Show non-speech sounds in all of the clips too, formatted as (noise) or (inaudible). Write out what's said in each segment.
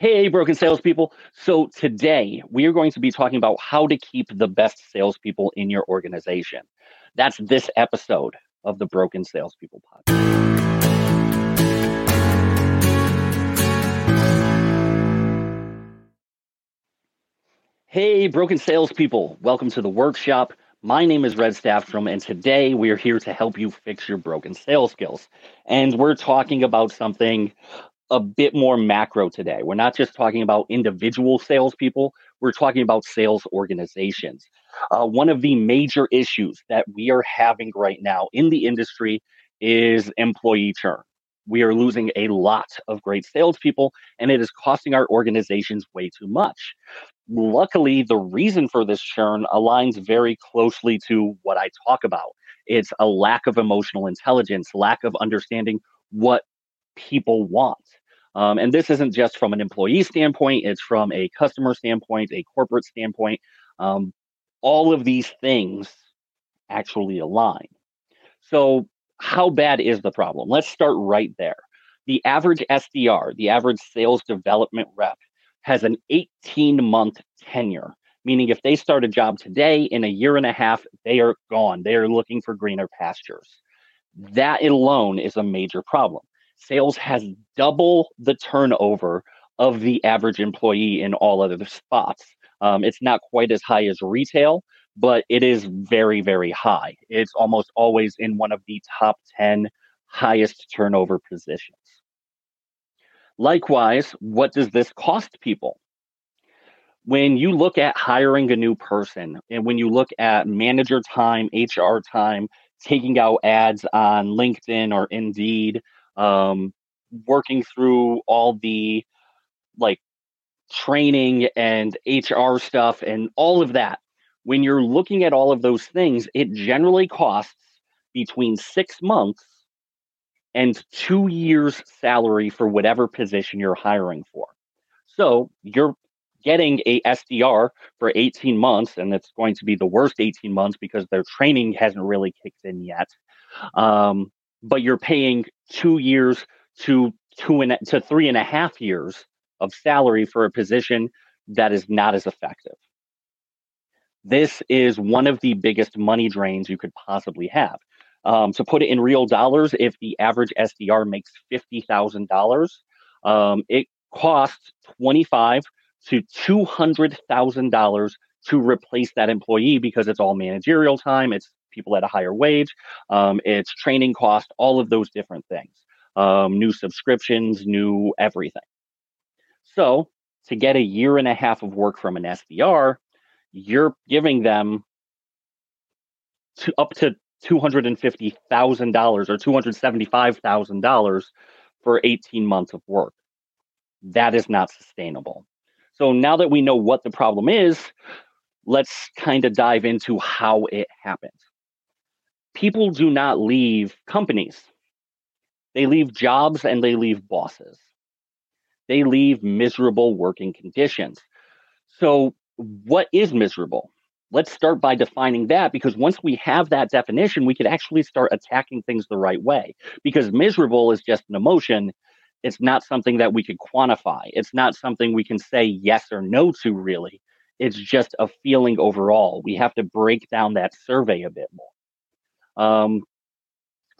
Hey, broken salespeople. So, today we are going to be talking about how to keep the best salespeople in your organization. That's this episode of the Broken Salespeople Podcast. Hey, broken salespeople. Welcome to the workshop. My name is Red Staffstrom, and today we are here to help you fix your broken sales skills. And we're talking about something a bit more macro today. We're not just talking about individual salespeople, we're talking about sales organizations. Uh, one of the major issues that we are having right now in the industry is employee churn. We are losing a lot of great salespeople, and it is costing our organizations way too much. Luckily, the reason for this churn aligns very closely to what I talk about. It's a lack of emotional intelligence, lack of understanding what people want. Um, and this isn't just from an employee standpoint, it's from a customer standpoint, a corporate standpoint. Um, all of these things actually align. So, how bad is the problem? Let's start right there. The average SDR, the average sales development rep, has an 18 month tenure, meaning if they start a job today, in a year and a half, they are gone. They are looking for greener pastures. That alone is a major problem sales has double the turnover of the average employee in all other spots. Um, it's not quite as high as retail, but it is very, very high. It's almost always in one of the top 10 highest turnover positions. Likewise, what does this cost people? When you look at hiring a new person and when you look at manager time, HR time, taking out ads on LinkedIn or Indeed, um, working through all the like training and HR stuff and all of that. When you're looking at all of those things, it generally costs between six months and two years' salary for whatever position you're hiring for. So you're getting a SDR for 18 months, and it's going to be the worst 18 months because their training hasn't really kicked in yet. Um, but you're paying two years to two and to three and a half years of salary for a position that is not as effective. This is one of the biggest money drains you could possibly have. Um, put it in real dollars, if the average SDR makes fifty thousand um, dollars, it costs twenty-five to two hundred thousand dollars to replace that employee because it's all managerial time, it's people at a higher wage. Um, it's training cost, all of those different things. Um, new subscriptions, new everything. So to get a year and a half of work from an SDR, you're giving them to up to $250,000 or $275,000 for 18 months of work. That is not sustainable. So now that we know what the problem is, let's kind of dive into how it happened people do not leave companies. They leave jobs and they leave bosses. They leave miserable working conditions. So, what is miserable? Let's start by defining that because once we have that definition, we could actually start attacking things the right way. Because miserable is just an emotion, it's not something that we could quantify. It's not something we can say yes or no to, really. It's just a feeling overall. We have to break down that survey a bit more. Um,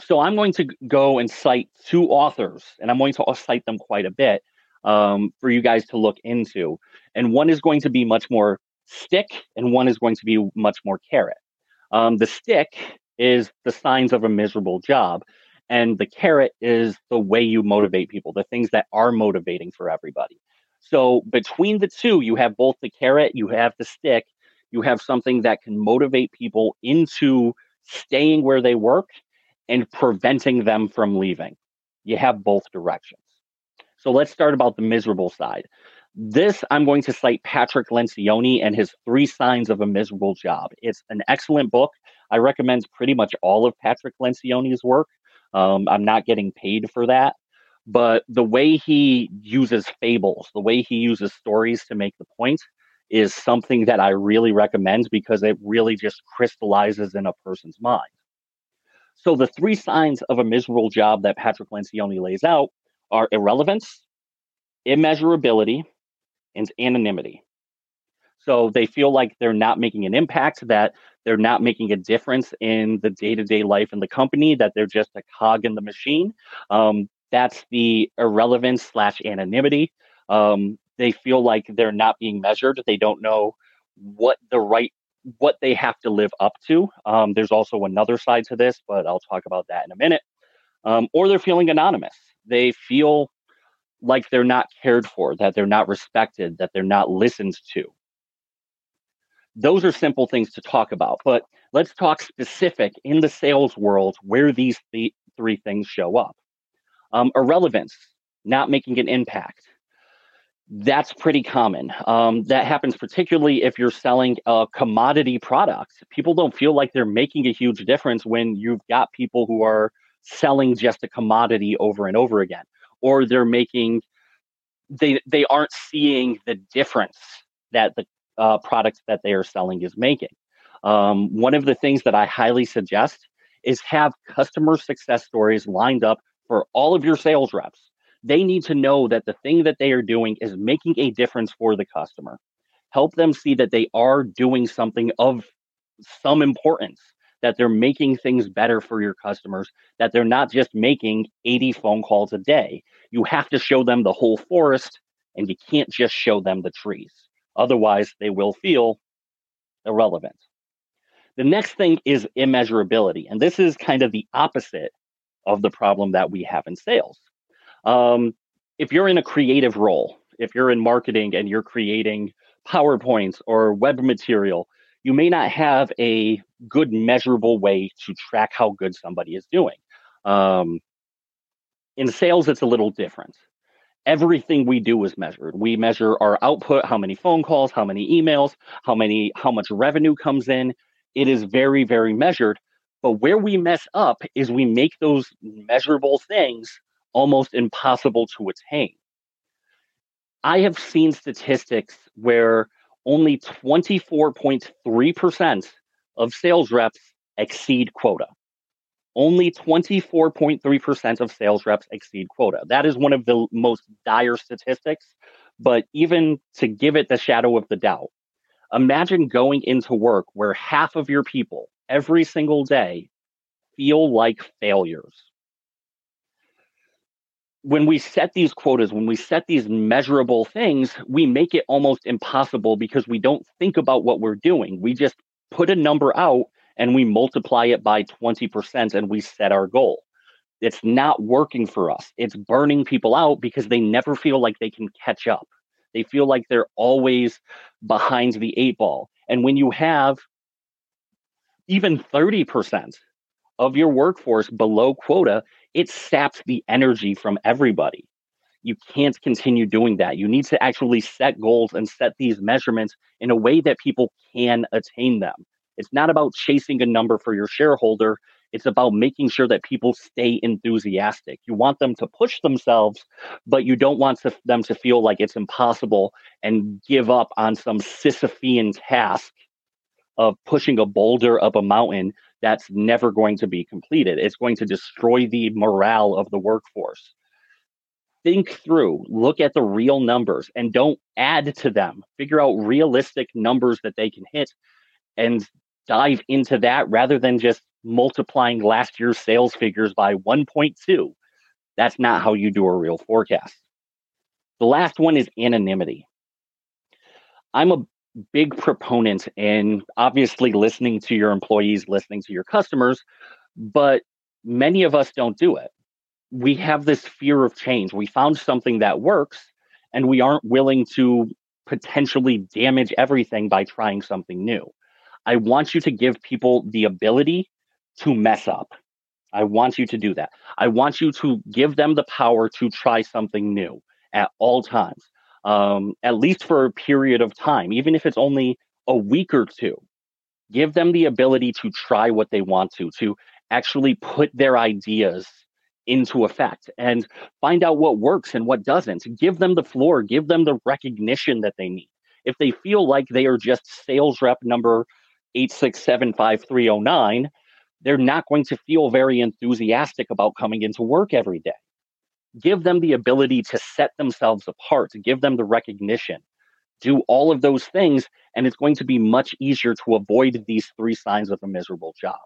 so I'm going to go and cite two authors, and I'm going to cite them quite a bit um, for you guys to look into. And one is going to be much more stick, and one is going to be much more carrot. Um, the stick is the signs of a miserable job, and the carrot is the way you motivate people, the things that are motivating for everybody. So between the two, you have both the carrot, you have the stick, you have something that can motivate people into staying where they work and preventing them from leaving. You have both directions. So let's start about the miserable side. This, I'm going to cite Patrick Lencioni and his Three Signs of a Miserable Job. It's an excellent book. I recommend pretty much all of Patrick Lencioni's work. Um, I'm not getting paid for that. But the way he uses fables, the way he uses stories to make the point, is something that I really recommend because it really just crystallizes in a person's mind. So the three signs of a miserable job that Patrick Lencioni lays out are irrelevance, immeasurability and anonymity. So they feel like they're not making an impact, that they're not making a difference in the day to day life in the company, that they're just a cog in the machine. Um, that's the irrelevance slash anonymity. Um, they feel like they're not being measured. They don't know what the right what they have to live up to. Um, there's also another side to this, but I'll talk about that in a minute. Um, or they're feeling anonymous. They feel like they're not cared for, that they're not respected, that they're not listened to those are simple things to talk about. But let's talk specific in the sales world where these th- three things show up. Um, irrelevance, not making an impact. That's pretty common. Um, that happens particularly if you're selling a commodity product. People don't feel like they're making a huge difference when you've got people who are selling just a commodity over and over again, or they're making they they aren't seeing the difference that the uh, products that they are selling is making. Um, one of the things that I highly suggest is have customer success stories lined up for all of your sales reps. They need to know that the thing that they are doing is making a difference for the customer. Help them see that they are doing something of some importance, that they're making things better for your customers, that they're not just making 80 phone calls a day. You have to show them the whole forest and you can't just show them the trees. Otherwise, they will feel irrelevant. The next thing is immeasurability. And this is kind of the opposite of the problem that we have in sales. Um, if you're in a creative role, if you're in marketing and you're creating PowerPoints or web material, you may not have a good measurable way to track how good somebody is doing. Um, in sales, it's a little different everything we do is measured. We measure our output, how many phone calls, how many emails, how many how much revenue comes in. It is very very measured. But where we mess up is we make those measurable things almost impossible to attain. I have seen statistics where only 24.3% of sales reps exceed quota only 24.3% of sales reps exceed quota. That is one of the most dire statistics. But even to give it the shadow of the doubt, imagine going into work where half of your people every single day feel like failures. When we set these quotas, when we set these measurable things, we make it almost impossible because we don't think about what we're doing. We just put a number out and we multiply it by 20% and we set our goal. It's not working for us. It's burning people out because they never feel like they can catch up. They feel like they're always behind the eight ball. And when you have even 30% of your workforce below quota, it saps the energy from everybody. You can't continue doing that. You need to actually set goals and set these measurements in a way that people can attain them. It's not about chasing a number for your shareholder. It's about making sure that people stay enthusiastic. You want them to push themselves, but you don't want to, them to feel like it's impossible and give up on some Sisyphean task of pushing a boulder up a mountain that's never going to be completed. It's going to destroy the morale of the workforce. Think through, look at the real numbers, and don't add to them. Figure out realistic numbers that they can hit and dive into that rather than just multiplying last year's sales figures by 1.2. That's not how you do a real forecast. The last one is anonymity. I'm a big proponent in obviously listening to your employees, listening to your customers, but many of us don't do it. We have this fear of change. We found something that works and we aren't willing to potentially damage everything by trying something new. I want you to give people the ability to mess up. I want you to do that. I want you to give them the power to try something new at all times, um, at least for a period of time, even if it's only a week or two. Give them the ability to try what they want to, to actually put their ideas into effect and find out what works and what doesn't. Give them the floor, give them the recognition that they need. If they feel like they are just sales rep number 8675309, they're not going to feel very enthusiastic about coming into work every day. Give them the ability to set themselves apart, to give them the recognition, do all of those things, and it's going to be much easier to avoid these three signs of a miserable job.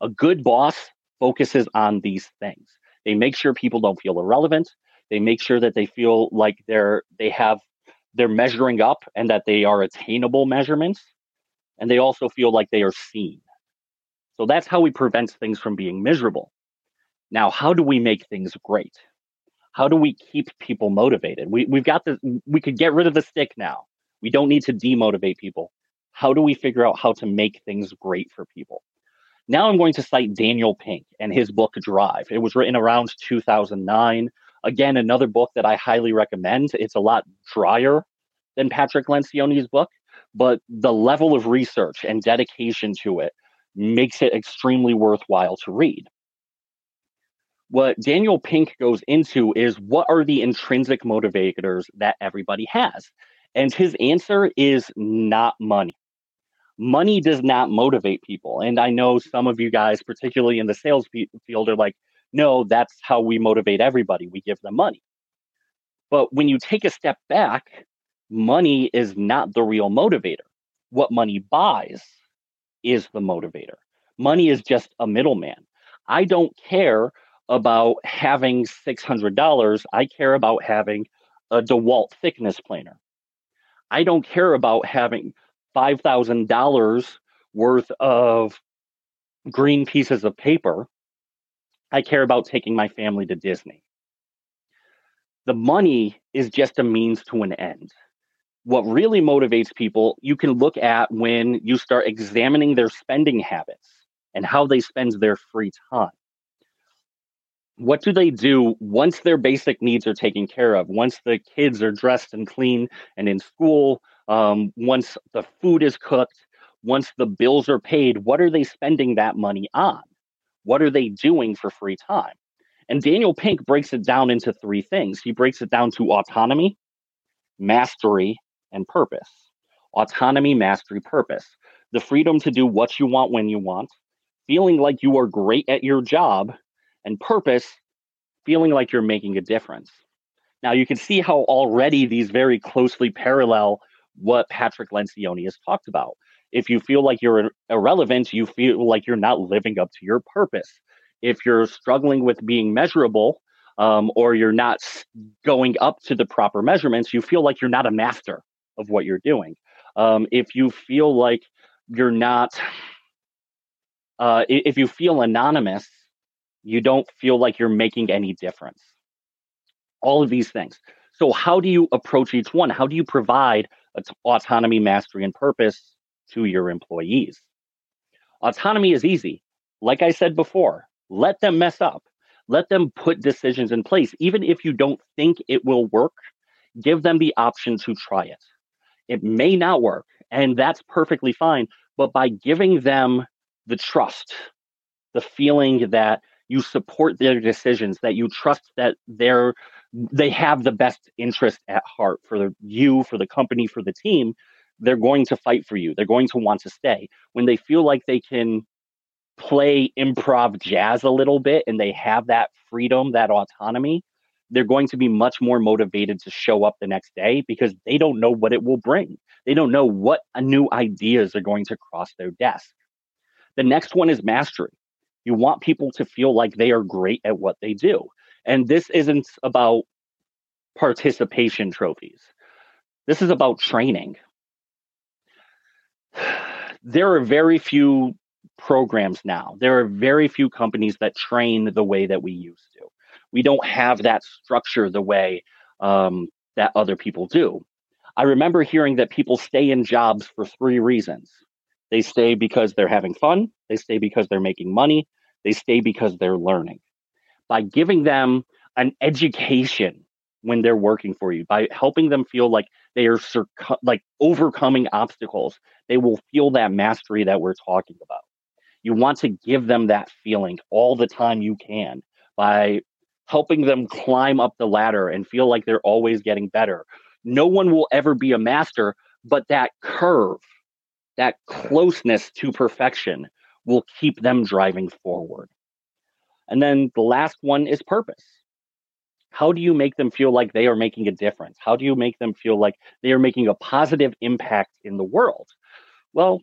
A good boss focuses on these things. They make sure people don't feel irrelevant. They make sure that they feel like they're they have they're measuring up and that they are attainable measurements. And they also feel like they are seen. So that's how we prevent things from being miserable. Now, how do we make things great? How do we keep people motivated? We, we've got this, we could get rid of the stick now. We don't need to demotivate people. How do we figure out how to make things great for people? Now I'm going to cite Daniel Pink and his book Drive. It was written around 2009. Again, another book that I highly recommend. It's a lot drier than Patrick Lencioni's book, but the level of research and dedication to it makes it extremely worthwhile to read what Daniel Pink goes into is what are the intrinsic motivators that everybody has? And his answer is not money. Money does not motivate people. And I know some of you guys, particularly in the sales field, are like, no, that's how we motivate everybody. We give them money. But when you take a step back, money is not the real motivator. What money buys is the motivator. Money is just a middleman. I don't care about having $600. I care about having a DeWalt thickness planer. I don't care about having $5,000 worth of green pieces of paper. I care about taking my family to Disney. The money is just a means to an end. What really motivates people, you can look at when you start examining their spending habits and how they spend their free time what do they do once their basic needs are taken care of? Once the kids are dressed and clean and in school um, once the food is cooked once the bills are paid what are they spending that money on? What are they doing for free time? And daniel pink breaks it down into three things. He breaks it down to autonomy mastery and purpose. Autonomy mastery purpose. The freedom to do what you want when you want. Feeling like you are great at your job and purpose, feeling like you're making a difference. Now, you can see how already these very closely parallel what Patrick Lencioni has talked about. If you feel like you're irrelevant, you feel like you're not living up to your purpose. If you're struggling with being measurable, um, or you're not going up to the proper measurements, you feel like you're not a master of what you're doing. Um, if you feel like you're not, uh, if you feel anonymous, you don't feel like you're making any difference. All of these things. So, how do you approach each one? How do you provide autonomy, mastery, and purpose to your employees? Autonomy is easy. Like I said before, let them mess up. Let them put decisions in place. Even if you don't think it will work, give them the option to try it. It may not work, and that's perfectly fine. But by giving them the trust, the feeling that you support their decisions, that you trust that they're they have the best interest at heart for the, you, for the company, for the team, they're going to fight for you. They're going to want to stay. When they feel like they can play improv jazz a little bit and they have that freedom, that autonomy, they're going to be much more motivated to show up the next day because they don't know what it will bring. They don't know what new ideas are going to cross their desk. The next one is mastery. You want people to feel like they are great at what they do. And this isn't about participation trophies. This is about training. (sighs) There are very few programs now. There are very few companies that train the way that we used to. We don't have that structure the way um, that other people do. I remember hearing that people stay in jobs for three reasons they stay because they're having fun. They stay because they're making money. They stay because they're learning. By giving them an education when they're working for you, by helping them feel like they are like overcoming obstacles, they will feel that mastery that we're talking about. You want to give them that feeling all the time you can by helping them climb up the ladder and feel like they're always getting better. No one will ever be a master, but that curve that closeness to perfection will keep them driving forward. And then the last one is purpose. How do you make them feel like they are making a difference? How do you make them feel like they are making a positive impact in the world? Well,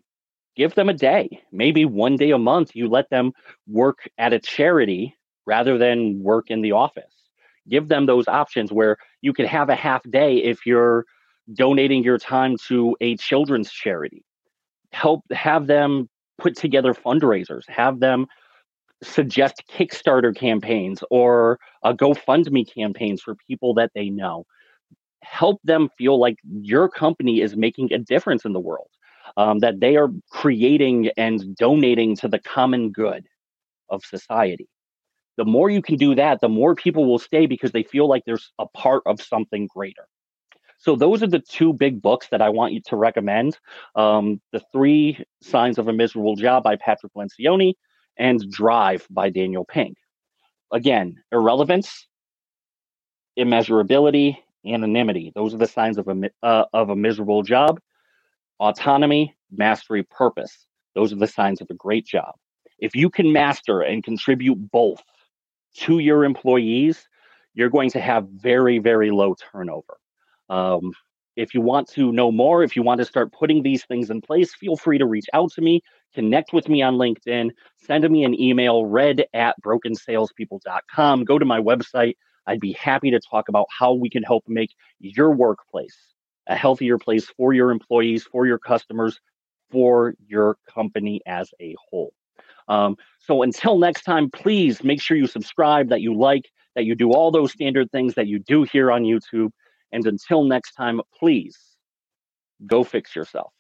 give them a day. Maybe one day a month, you let them work at a charity rather than work in the office. Give them those options where you could have a half day if you're donating your time to a children's charity. Help have them put together fundraisers, have them suggest Kickstarter campaigns or a GoFundMe campaigns for people that they know. Help them feel like your company is making a difference in the world, um, that they are creating and donating to the common good of society. The more you can do that, the more people will stay because they feel like there's a part of something greater. So those are the two big books that I want you to recommend. Um, the Three Signs of a Miserable Job by Patrick Lencioni and Drive by Daniel Pink. Again, irrelevance, immeasurability, anonymity. Those are the signs of a, uh, of a miserable job. Autonomy, mastery, purpose. Those are the signs of a great job. If you can master and contribute both to your employees, you're going to have very, very low turnover. Um, if you want to know more, if you want to start putting these things in place, feel free to reach out to me, connect with me on LinkedIn, send me an email, red at brokensalespeople.com. Go to my website. I'd be happy to talk about how we can help make your workplace a healthier place for your employees, for your customers, for your company as a whole. Um, so until next time, please make sure you subscribe, that you like, that you do all those standard things that you do here on YouTube. And until next time, please go fix yourself.